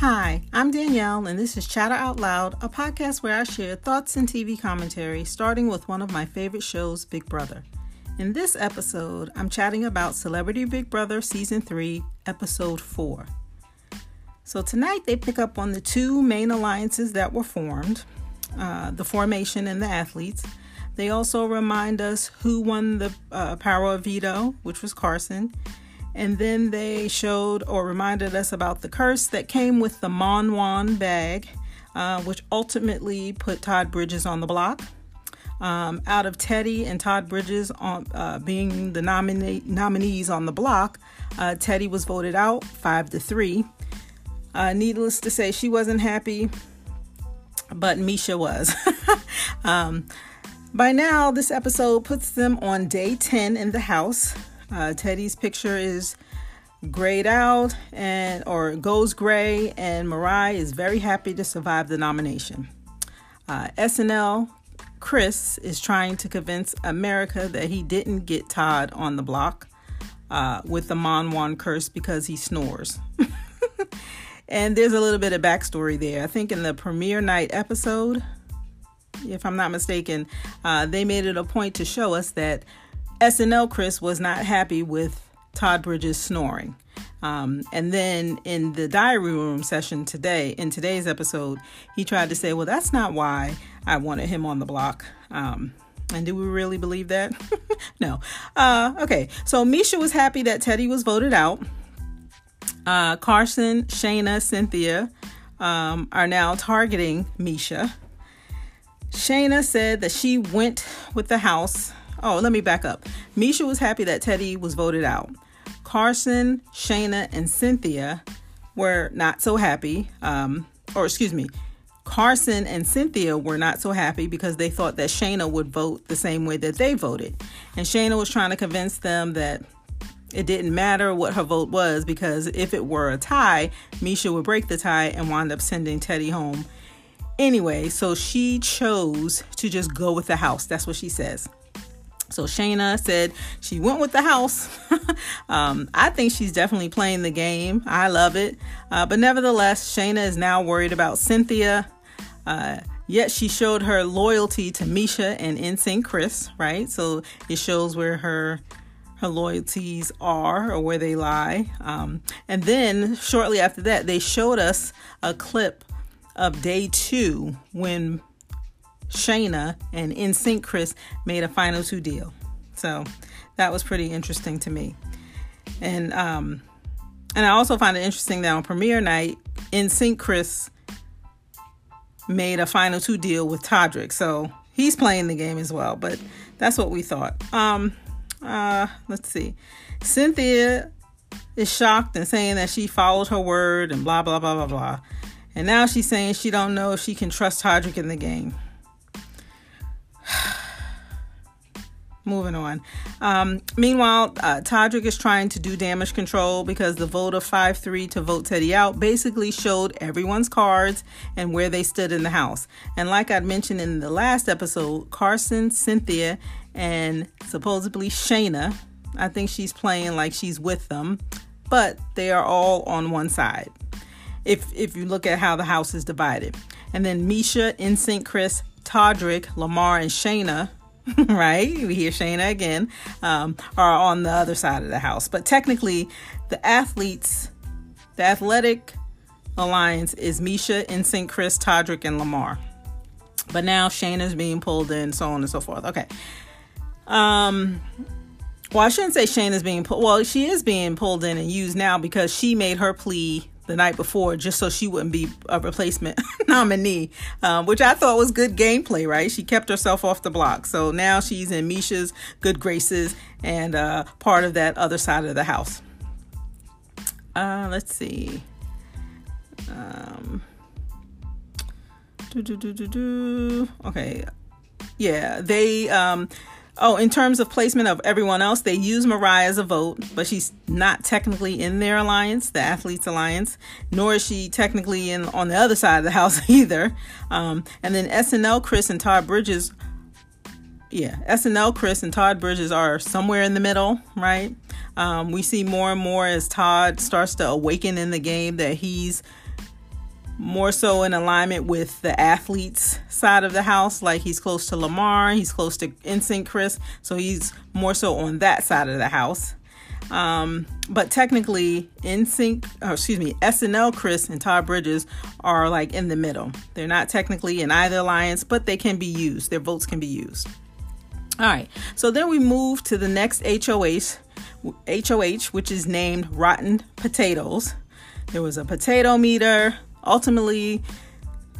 Hi, I'm Danielle, and this is Chatter Out Loud, a podcast where I share thoughts and TV commentary, starting with one of my favorite shows, Big Brother. In this episode, I'm chatting about Celebrity Big Brother Season 3, Episode 4. So, tonight they pick up on the two main alliances that were formed uh, the formation and the athletes. They also remind us who won the uh, power of veto, which was Carson, and then they showed or reminded us about the curse that came with the Mon Wan bag, uh, which ultimately put Todd Bridges on the block. Um, out of Teddi and Todd Bridges on, uh, being the nomine- nominees on the block, uh, Teddi was voted out five to three. Uh, needless to say, she wasn't happy, but Miesha was. um, by now, this episode puts them on day 10 in the house. Uh, Teddi's picture is grayed out and or goes gray, and Mariah is very happy to survive the nomination. Uh, SNL Chris is trying to convince America that he didn't get Todd on the block uh, with the Mon Wan curse because he snores. and there's a little bit of backstory there. I think in the premiere night episode, if I'm not mistaken, uh, they made it a point to show us that SNL Chris was not happy with Todd Bridges snoring. Um, and then in the diary room session today, in today's episode, he tried to say, Well, that's not why I wanted him on the block. Um, and do we really believe that? no. Uh, okay, so Miesha was happy that Teddi was voted out. Uh, Carson, Shayna, Cynthia um, are now targeting Miesha. Shayna said that she went with the house Oh, let me back up. Miesha was happy that Teddi was voted out. Carson, Shayna, and Cynthia were not so happy. Um, or excuse me, Carson and Cynthia were not so happy because they thought that Shayna would vote the same way that they voted. And Shayna was trying to convince them that it didn't matter what her vote was because if it were a tie, Miesha would break the tie and wind up sending Teddi home. Anyway, so she chose to just go with the house. That's what she says. So Shayna said she went with the house. um, I think she's definitely playing the game. I love it. Uh, but nevertheless, Shayna is now worried about Cynthia. Uh, yet she showed her loyalty to Miesha and NSYNC Chris, right? So it shows where her her loyalties are or where they lie. Um, and then shortly after that, they showed us a clip of day two when Shayna and NSYNC Chris made a final two deal. So that was pretty interesting to me. And um and I also find it interesting that on premiere night, NSYNC Chris made a final two deal with Todrick. So he's playing the game as well, but that's what we thought. Um uh let's see. Cynthia is shocked and saying that she followed her word and blah blah blah blah blah. And now she's saying she don't know if she can trust Todrick in the game. Moving on. Um, meanwhile, uh, Todrick is trying to do damage control because the vote of 5 3 to vote Teddi out basically showed everyone's cards and where they stood in the house. And like I'd mentioned in the last episode, Carson, Cynthia, and supposedly Shayna, I think she's playing like she's with them, but they are all on one side. If, if you look at how the house is divided. And then Miesha, NSYNC Chris, Todrick, Lamar, and Shayna right? We hear Shayna again, um, are on the other side of the house. But technically, the athletes, the athletic alliance is Miesha, NSYNC Chris, Todrick, and Lamar. But now Shayna's being pulled in, so on and so forth. Okay. Um, well, I shouldn't say Shayna's being pulled. Well, she is being pulled in and used now because she made her plea the night before just so she wouldn't be a replacement nominee, um, which I thought was good gameplay, right? She kept herself off the block. So now she's in Miesha's good graces and uh, part of that other side of the house. Uh, let's see. Um, do, do, do, do, do. Okay. Yeah, they um, Oh, in terms of placement of everyone else, they use Mariah as a vote, but she's not technically in their alliance, the Athletes Alliance, nor is she technically in on the other side of the house either. Um, and then SNL Chris and Todd Bridges, yeah, SNL Chris and Todd Bridges are somewhere in the middle, right? Um, we see more and more as Todd starts to awaken in the game that he's more so in alignment with the athletes side of the house. Like he's close to Lamar, he's close to NSYNC Chris, so he's more so on that side of the house. Um, but technically, NSYNC, or excuse me, SNL Chris and Todd Bridges are like in the middle. They're not technically in either alliance, but they can be used. Their votes can be used. All right. So then we move to the next HOH, HOH, which is named Rotten Potatoes. There was a potato meter. Ultimately,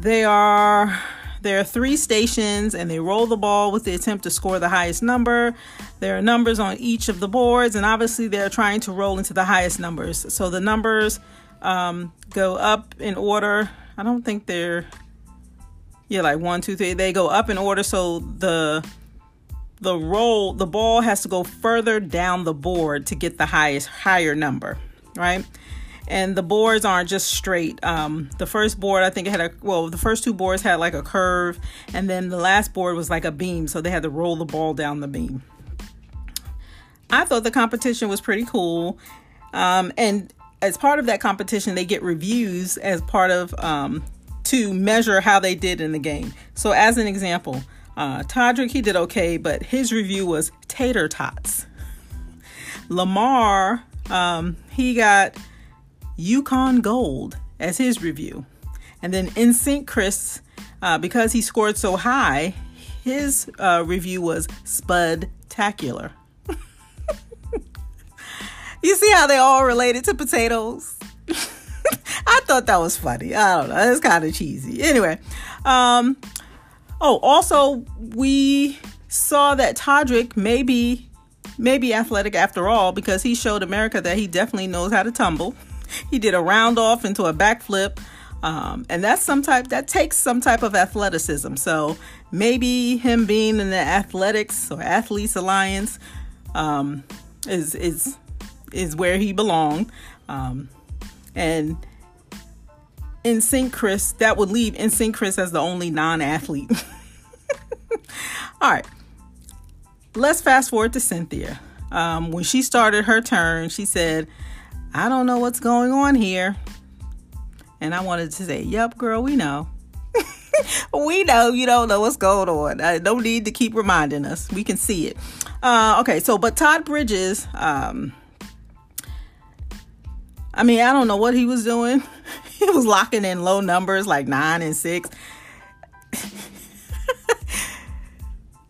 they are there are three stations and they roll the ball with the attempt to score the highest number. There are numbers on each of the boards, and obviously they're trying to roll into the highest numbers. So the numbers um, go up in order. I don't think they're yeah like one, two, three. They go up in order. So the the roll the ball has to go further down the board to get the highest higher number, right? And the boards aren't just straight. Um, the first board, I think it had a well, the first two boards had like a curve, and then the last board was like a beam, so they had to roll the ball down the beam. I thought the competition was pretty cool, um, and as part of that competition, they get reviews as part of um, to measure how they did in the game. So, as an example, uh, Todrick he did okay, but his review was tater tots. Lamar, um, he got Yukon Gold as his review. And then NSYNC Chris, uh, because he scored so high, his uh, review was Spud-tacular. you see how they all related to potatoes? I thought that was funny. I don't know. It's kind of cheesy. Anyway, um, oh, also we saw that Todrick maybe maybe athletic after all because he showed America that he definitely knows how to tumble he did a round off into a backflip. Um, and that's some type that takes some type of athleticism. So maybe him being in the athletics or athletes alliance um, is is is where he belonged. Um, and NSYNC Chris, that would leave NSYNC Chris as the only non-athlete. All right, let's fast forward to Cynthia. Um, when she started her turn, she said, I don't know what's going on here. And I wanted to say, Yep, girl, we know. we know you don't know what's going on. I no need to keep reminding us. We can see it. Uh, okay, so but Todd Bridges, um, I mean, I don't know what he was doing. he was locking in low numbers like nine and six.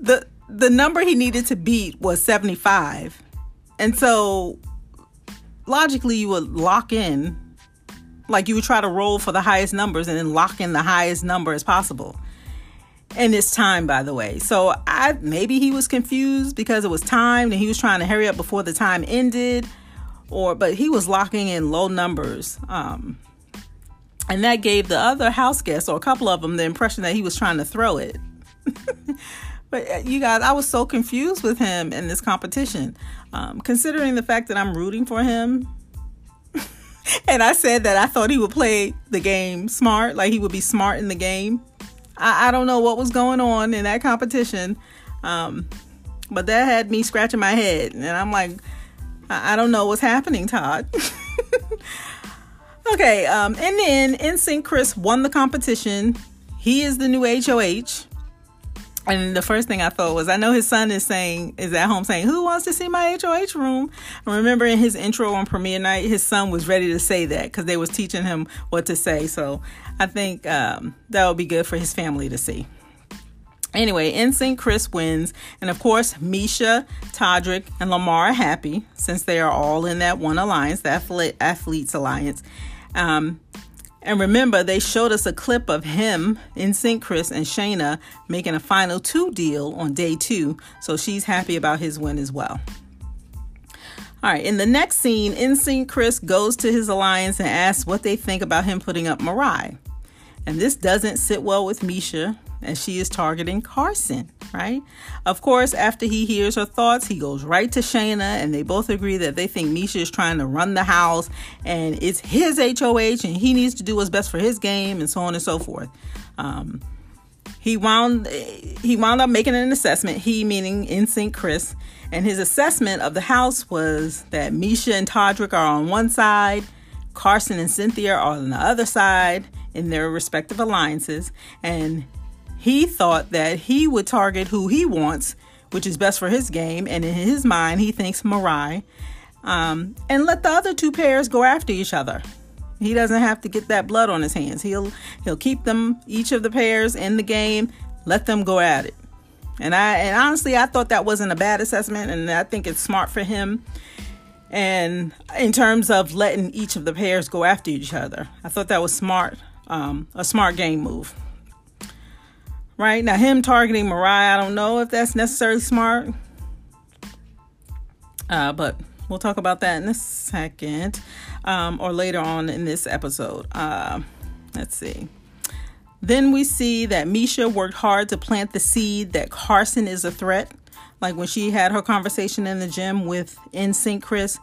the the number he needed to beat was 75. And so logically you would lock in like you would try to roll for the highest numbers and then lock in the highest number as possible. And it's time by the way. So i maybe he was confused because it was timed and he was trying to hurry up before the time ended or but he was locking in low numbers um and that gave the other house guests or a couple of them the impression that he was trying to throw it but uh, you guys i was so confused with him in this competition um, considering the fact that I'm rooting for him, and I said that I thought he would play the game smart, like he would be smart in the game. I, I don't know what was going on in that competition, um, but that had me scratching my head, and I'm like, I, I don't know what's happening, Todd. okay, um, and then NSYNC Chris won the competition. He is the new HOH. And the first thing I thought was, I know his son is saying, is at home saying, Who wants to see my HOH room? I remember in his intro on premiere night, his son was ready to say that because they was teaching him what to say. So I think um, that would be good for his family to see. Anyway, NSYNC Chris wins, and of course, Miesha, Todrick, and Lamar are happy since they are all in that one alliance, the Athletes Alliance. Um, and remember, they showed us a clip of him NSYNC Chris and Shayna making a final two deal on day two. So she's happy about his win as well. All right, in the next scene, NSYNC Chris goes to his alliance and asks what they think about him putting up Mirai. And this doesn't sit well with Miesha as she is targeting Carson, right? Of course, after he hears her thoughts, he goes right to Shayna, and they both agree that they think Miesha is trying to run the house and it's his HOH and he needs to do what's best for his game and so on and so forth. Um, he wound he wound up making an assessment, he meaning NSYNC Chris, and his assessment of the house was that Miesha and Todrick are on one side, Carson and Cynthia are on the other side, in their respective alliances, and he thought that he would target who he wants, which is best for his game, and in his mind, he thinks Mirai, um, and let the other two pairs go after each other. He doesn't have to get that blood on his hands. He'll he'll keep them each of the pairs in the game, let them go at it. And I and honestly, I thought that wasn't a bad assessment, and I think it's smart for him. And in terms of letting each of the pairs go after each other, I thought that was smart, um, a smart game move. Right now, him targeting Mariah, I don't know if that's necessarily smart, uh, but we'll talk about that in a second um, or later on in this episode. Uh, let's see. Then we see that Miesha worked hard to plant the seed that Carson is a threat. Like when she had her conversation in the gym with NSYNC Chris,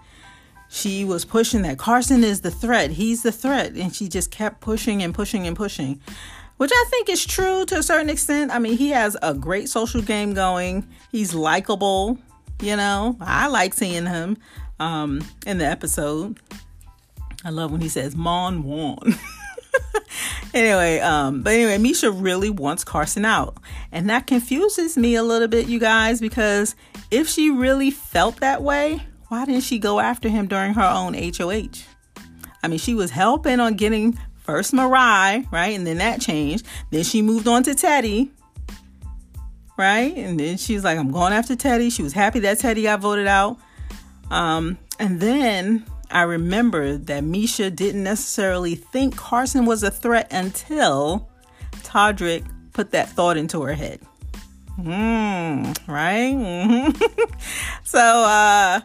she was pushing that Carson is the threat. He's the threat. And she just kept pushing and pushing and pushing, which I think is true to a certain extent. I mean, he has a great social game going, he's likable. You know, I like seeing him um, in the episode. I love when he says Mon Juan. anyway, um, but anyway, Miesha really wants Carson out. And that confuses me a little bit, you guys, because if she really felt that way, why didn't she go after him during her own HOH? I mean, she was helping on getting first Mirai, right? And then that changed. Then she moved on to Teddi, right? And then she's like, I'm going after Teddi. She was happy that Teddi got voted out. Um, and then I remember that Miesha didn't necessarily think Carson was a threat until Todrick put that thought into her head. Mm, right? Mm-hmm. so, uh,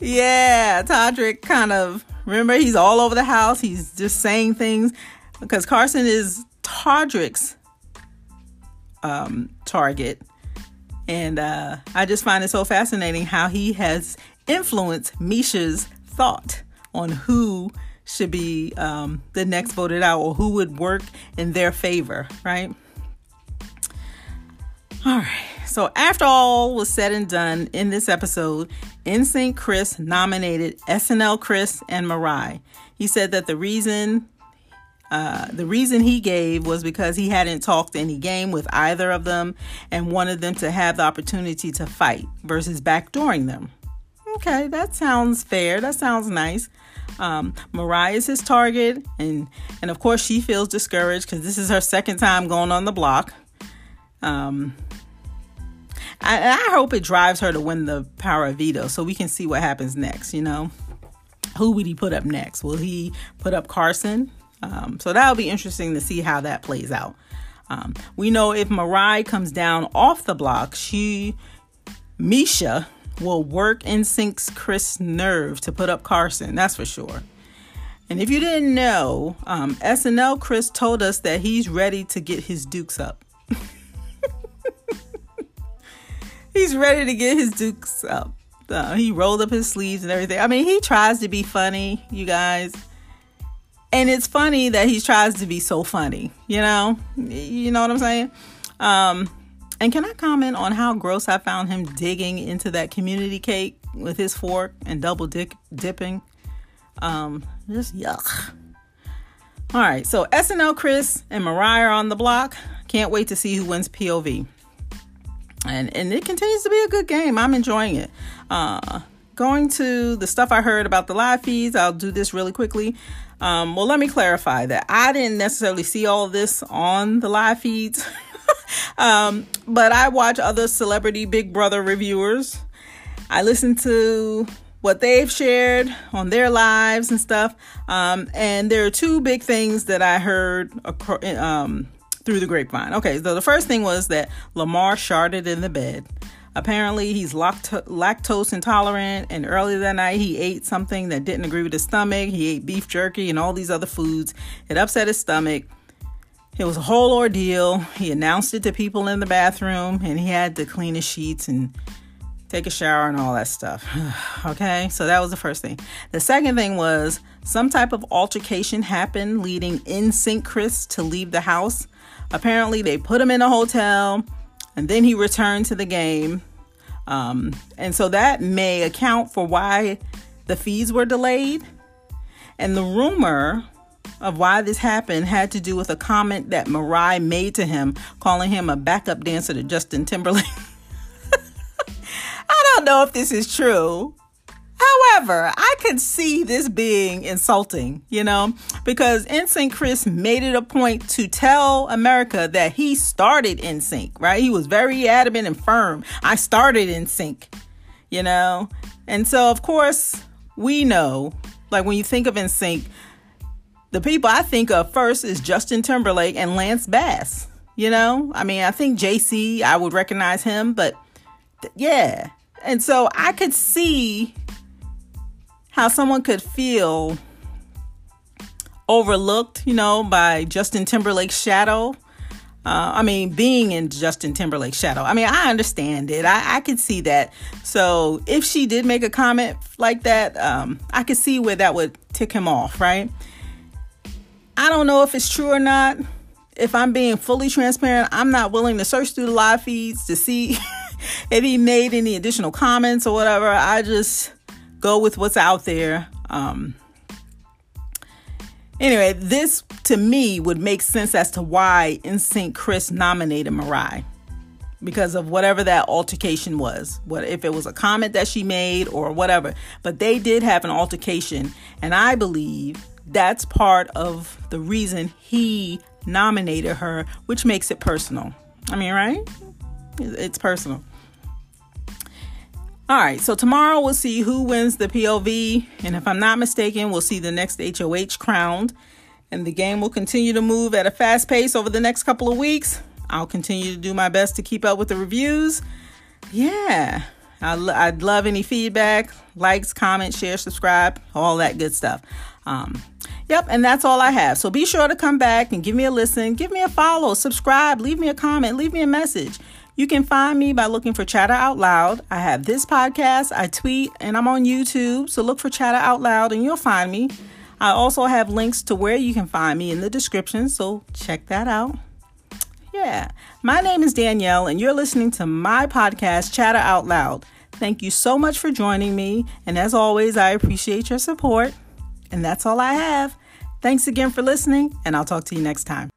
yeah, Todrick kind of, remember, he's all over the house. He's just saying things because Carson is Todrick's um, target. And uh, I just find it so fascinating how he has influenced Miesha's thought on who should be um, the next voted out or who would work in their favor, right? All right. So after all was said and done in this episode, NSYNC Chris nominated SNL Chris and Mariah. He said that the reason uh, the reason he gave was because he hadn't talked any game with either of them and wanted them to have the opportunity to fight versus backdooring them. Okay, that sounds fair. That sounds nice. Um, Mirai is his target, and and of course she feels discouraged because this is her second time going on the block. Um, I, I hope it drives her to win the power of veto, so we can see what happens next. You know, who would he put up next? Will he put up Carson? Um, so that'll be interesting to see how that plays out. Um, we know if Mirai comes down off the block, she Miesha will work NSYNC's Chris nerve to put up Carson, that's for sure. And if you didn't know, um, SNL Chris told us that he's ready to get his dukes up. he's ready to get his dukes up. Uh, he rolled up his sleeves and everything. I mean, he tries to be funny, you guys. And it's funny that he tries to be so funny, you know? You know what I'm saying? Um, and can I comment on how gross I found him digging into that community cake with his fork and double dip- dipping? Um, just yuck. All right, so SNL Chris and Mariah are on the block. Can't wait to see who wins POV. And and it continues to be a good game. I'm enjoying it. Uh, going to the stuff I heard about the live feeds, I'll do this really quickly. Um, well, let me clarify that I didn't necessarily see all this on the live feeds. um, but I watch other celebrity Big Brother reviewers. I listen to what they've shared on their lives and stuff. Um, and there are two big things that I heard um, through the grapevine. Okay, so the first thing was that Lamar sharded in the bed. Apparently, he's lactose intolerant, and earlier that night, he ate something that didn't agree with his stomach. He ate beef jerky and all these other foods. It upset his stomach. It was a whole ordeal. He announced it to people in the bathroom and he had to clean his sheets and take a shower and all that stuff. okay, so that was the first thing. The second thing was some type of altercation happened leading NSYNC Chris to leave the house. Apparently, they put him in a hotel and then he returned to the game. Um, and so that may account for why the fees were delayed. And the rumor of why this happened had to do with a comment that Mariah made to him, calling him a backup dancer to Justin Timberlake. I don't know if this is true. However, I could see this being insulting, you know, because NSYNC Chris made it a point to tell America that he started NSYNC, right? He was very adamant and firm. I started NSYNC, you know? And so, of course, we know, like when you think of NSYNC, the people I think of first is Justin Timberlake and Lance Bass. You know, I mean, I think JC, I would recognize him, but th- yeah. And so I could see how someone could feel overlooked, you know, by Justin Timberlake's shadow. Uh, I mean, being in Justin Timberlake's shadow. I mean, I understand it. I, I could see that. So if she did make a comment like that, um, I could see where that would tick him off, right? I don't know if it's true or not. If I'm being fully transparent, I'm not willing to search through the live feeds to see if he made any additional comments or whatever. I just go with what's out there. Um, anyway, this to me would make sense as to why NSYNC Chris nominated Mariah because of whatever that altercation was. What if it was a comment that she made or whatever. But they did have an altercation, and I believe that's part of the reason he nominated her, which makes it personal. I mean, right? It's personal. All right, so tomorrow we'll see who wins the POV, and if I'm not mistaken, we'll see the next HOH crowned. And the game will continue to move at a fast pace over the next couple of weeks. I'll continue to do my best to keep up with the reviews. Yeah, I'd love any feedback, likes, comments, share, subscribe, all that good stuff. Um, yep, and that's all I have. So be sure to come back and give me a listen, give me a follow, subscribe, leave me a comment, leave me a message. You can find me by looking for Chatter Out Loud. I have this podcast, I tweet, and I'm on YouTube. So look for Chatter Out Loud and you'll find me. I also have links to where you can find me in the description, so check that out. Yeah, my name is Danielle, and you're listening to my podcast, Chatter Out Loud. Thank you so much for joining me, and as always, I appreciate your support. And that's all I have. Thanks again for listening, and I'll talk to you next time.